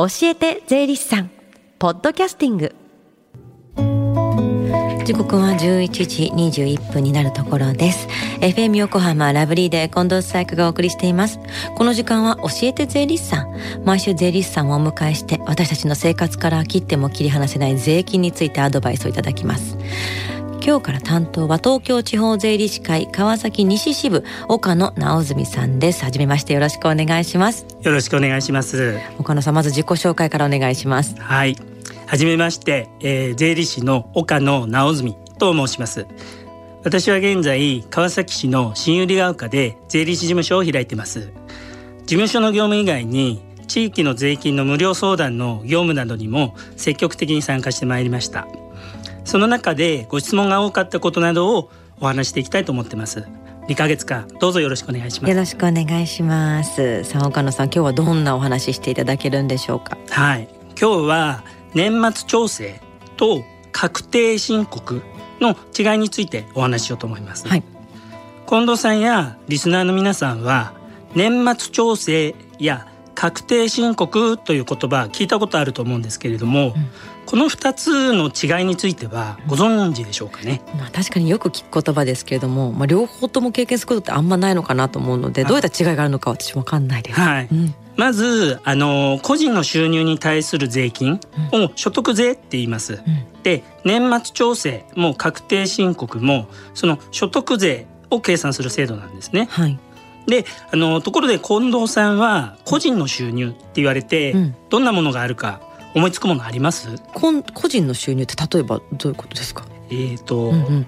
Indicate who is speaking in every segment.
Speaker 1: 教えて税理士さん。ポッドキャスティング。時刻は11時21分になるところです。FM 横浜ラブリーで近藤紗友がお送りしています。この時間は教えて税理士さん。毎週税理士さんをお迎えして私たちの生活から切っても切り離せない税金についてアドバイスをいただきます。今日から担当は東京地方税理士会川崎西支部岡野直澄さんです。はじめましてよろしくお願いします。
Speaker 2: よろしくお願いします。
Speaker 1: 岡野さんまず自己紹介からお願いします。
Speaker 2: はい。はじめまして、えー、税理士の岡野直澄と申します。私は現在川崎市の新百合ヶ丘で税理士事務所を開いてます。事務所の業務以外に地域の税金の無料相談の業務などにも積極的に参加してまいりましたその中でご質問が多かったことなどをお話していきたいと思ってます。2ヶ月間どうぞよろしくお願いします。
Speaker 1: よろしくお願いします。さあ岡野さん今日はどんなお話していただけるんでしょうか？
Speaker 2: はい。今日は年末調整と確定申告の違いについてお話ししようと思います、はい、近藤さんやリスナーの皆さんは年末調整や確定申告という言葉聞いたことあると思うんですけれども、うん、この2つの違いについてはご存知でしょうかね、
Speaker 1: まあ、確かによく聞く言葉ですけれども、まあ、両方とも経験することってあんまないのかなと思うのでどういった違いがあるのか私分かんないです。
Speaker 2: はい、うん。まずあの個人の収入に対する税金を所得税って言います。うん、で年末調整も確定申告もその所得税を計算する制度なんですね。はい、であのところで近藤さんは個人の収入って言われて、うん、どんなものがあるか思いつくものあります？
Speaker 1: 個人の収入って例えばどういうことですか？
Speaker 2: えっ、と、うんうん。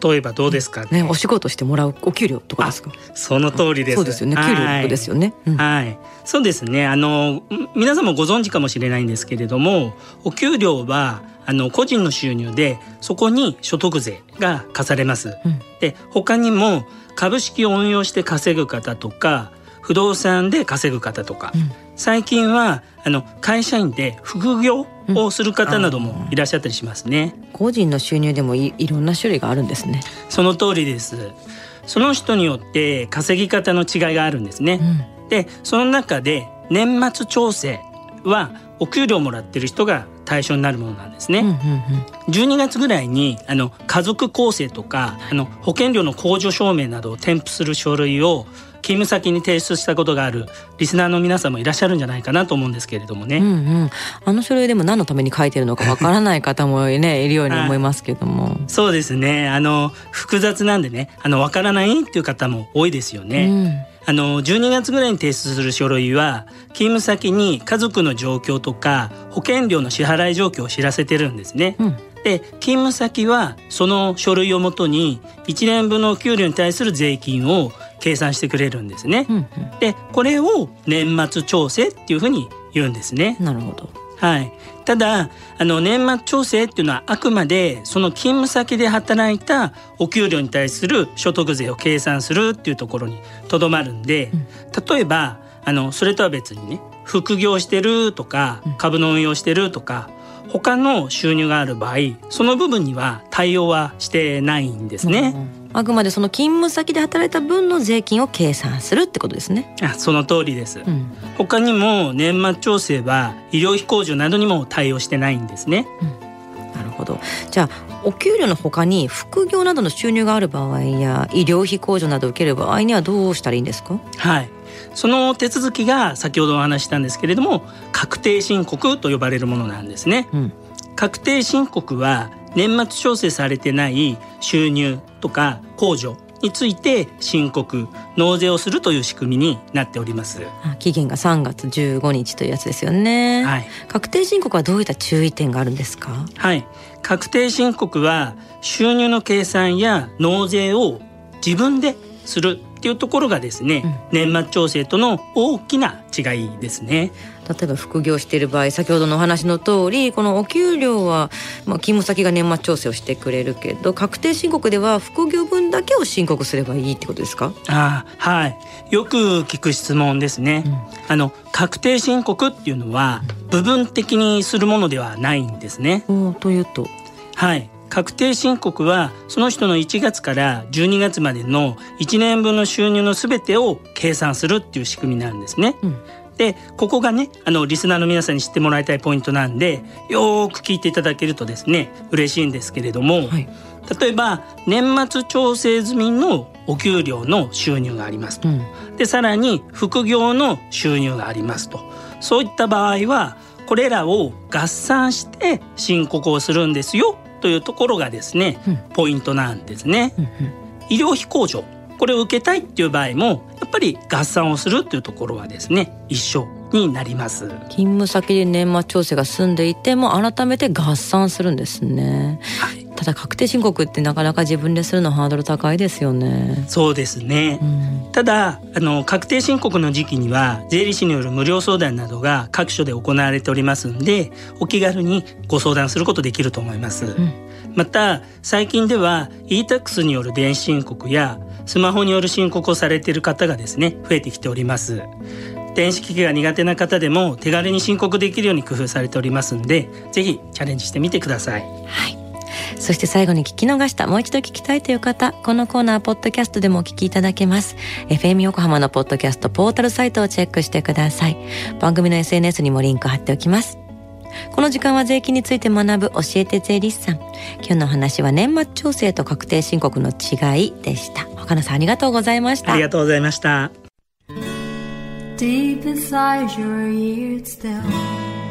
Speaker 2: 例えばどうですか？
Speaker 1: ね、ね、お仕事してもらうお給料とかですか？
Speaker 2: その通りです。
Speaker 1: そうですよね。給料ですよね、
Speaker 2: はい、はい、そうですね。あの皆さんもご存知かもしれないんですけれどもお給料はあの個人の収入でそこに所得税が課されます、うん、で他にも株式を運用して稼ぐ方とか不動産で稼ぐ方とか、うん、最近はあの会社員で副業をする方などもいらっしゃったりしますね、
Speaker 1: うん、個人の収入でもいいろんな種類があるんですね。
Speaker 2: その通りです。その人によって稼ぎ方の違いがあるんですね、うん、でその中で年末調整はお給料もらってる人が対象になるものなんですね。うんうんうん、12月ぐらいにあの家族構成とかあの保険料の控除証明などを添付する書類を勤務先に提出したことがあるリスナーの皆さんもいらっしゃるんじゃないかなと思うんですけれどもね。うんう
Speaker 1: ん、あの書類でも何のために書いてるのかわからない方もね いるように思いますけども。
Speaker 2: そうですね。あの複雑なんでね、あのわからないっていう方も多いですよね。うんあの12月ぐらいに提出する書類は勤務先に家族の状況とか保険料の支払い状況を知らせてるんですね。うん、で勤務先はその書類をもとに1年分の給料に対する税金を計算してくれるんですね。うんうん、でこれを年末調整っていうふうに言うんですね。
Speaker 1: なるほど。
Speaker 2: はい。ただあの年末調整っていうのはあくまでその勤務先で働いたお給料に対する所得税を計算するっていうところにとどまるんで、うん、例えばあのそれとは別にね副業してるとか株の運用してるとか、他の収入がある場合その部分には対応はしてないんですね。うんうん
Speaker 1: あくまでその勤務先で働いた分の税金を計算するってことですね。
Speaker 2: あ、その通りです。うん、他にも年末調整は医療費控除などにも対応してないんですね。うん、
Speaker 1: なるほど。じゃあお給料の他に副業などの収入がある場合や医療費控除などを受ける場合にはどうしたらいいんですか？
Speaker 2: はい。その手続きが先ほどお話したんですけれども確定申告と呼ばれるものなんですね。うん、確定申告は年末調整されてない収入とか控除について申告納税をするという仕組みになっております。
Speaker 1: 期限が3月15日というやつですよね、はい、確定申告はどういった注意点があるんですか？
Speaker 2: はい。確定申告は収入の計算や納税を自分でするっていうところがですね、うん、年末調整との大きな違いですね。
Speaker 1: 例えば副業している場合先ほどのお話の通りこのお給料は、まあ、勤務先が年末調整をしてくれるけど確定申告では副業分だけを申告すればいいってことですか？
Speaker 2: あはい。よく聞く質問ですね、うん、あの確定申告っていうのは部分的にするものではないんですね。
Speaker 1: というと？
Speaker 2: はい。確定申告はその人の1月から12月までの1年分の収入のすべてを計算するっていう仕組みなんですね。うん、でここがねあのリスナーの皆さんに知ってもらいたいポイントなんでよく聞いていただけるとですね嬉しいんですけれども、はい、例えば年末調整済みのお給料の収入がありますと、うん、でさらに副業の収入がありますと。そういった場合はこれらを合算して申告をするんですよというところがですね、うん、ポイントなんですね。うんうん、医療費控除これを受けたいっていう場合もやっぱり合算をするっていうところはですね一緒になります。
Speaker 1: 勤務先で年末調整が済んでいても改めて合算するんですね、はい、ただ確定申告ってなかなか自分でするのハードル高いですよね。
Speaker 2: そうですね、うん、ただあの確定申告の時期には税理士による無料相談などが各所で行われておりますんでお気軽にご相談することできると思います、うん、また最近では e-tax による電子申告やスマホによる申告をされている方がですね増えてきております電子機器が苦手な方でも手軽に申告できるように工夫されておりますんでぜひチャレンジしてみてください
Speaker 1: はいそして最後に聞き逃した、もう一度聞きたいという方、このコーナー、ポッドキャストでもお聞きいただけます。FM 横浜のポッドキャストポータルサイトをチェックしてください。番組の SNS にもリンク貼っておきます。この時間は税金について学ぶ教えて税理士さん。今日の話は年末調整と確定申告の違いでした。岡野さんありがとうございました。
Speaker 2: ありがとうございました。
Speaker 3: Deep inside your ears still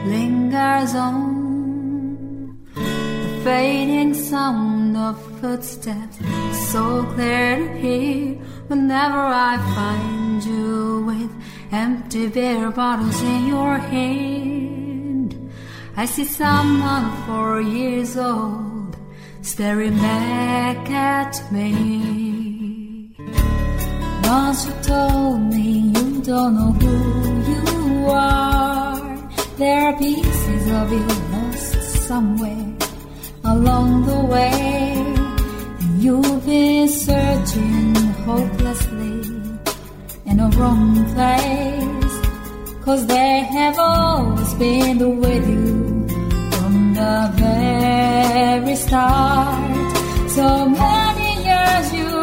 Speaker 3: lingers on fading sound of footsteps so clear to hear whenever I find you with empty beer bottles in your hand. I see someone four years old staring back at me. Once you told me you don't know who you are, there are pieces of you lost somewhere along the way. And you've been searching hopelessly in a wrong place. Cause they have always been with you from the very start. So many years you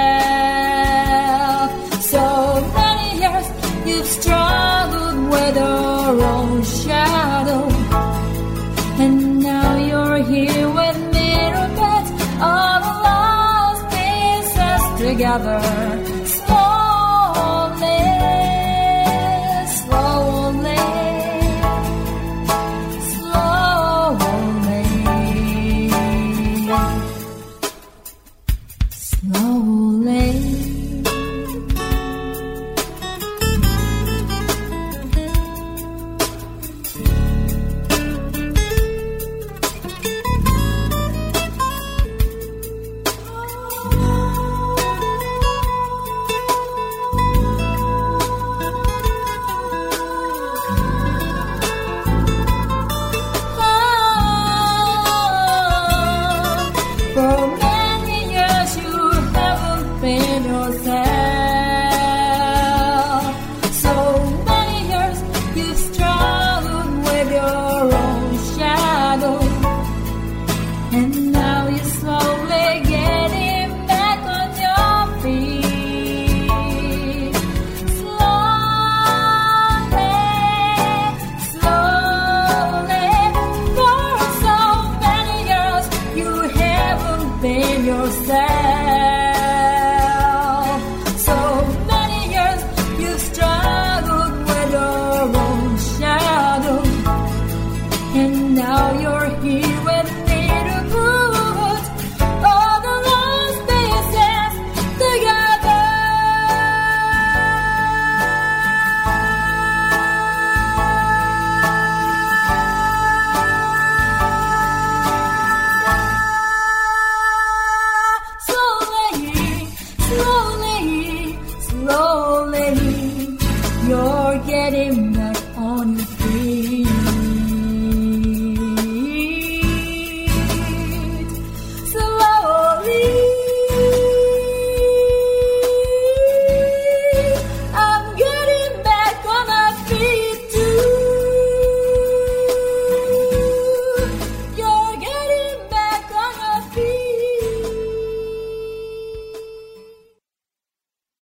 Speaker 3: with our own shadow. And now you're here with
Speaker 4: mirror beds, all the lost pieces together. lovely.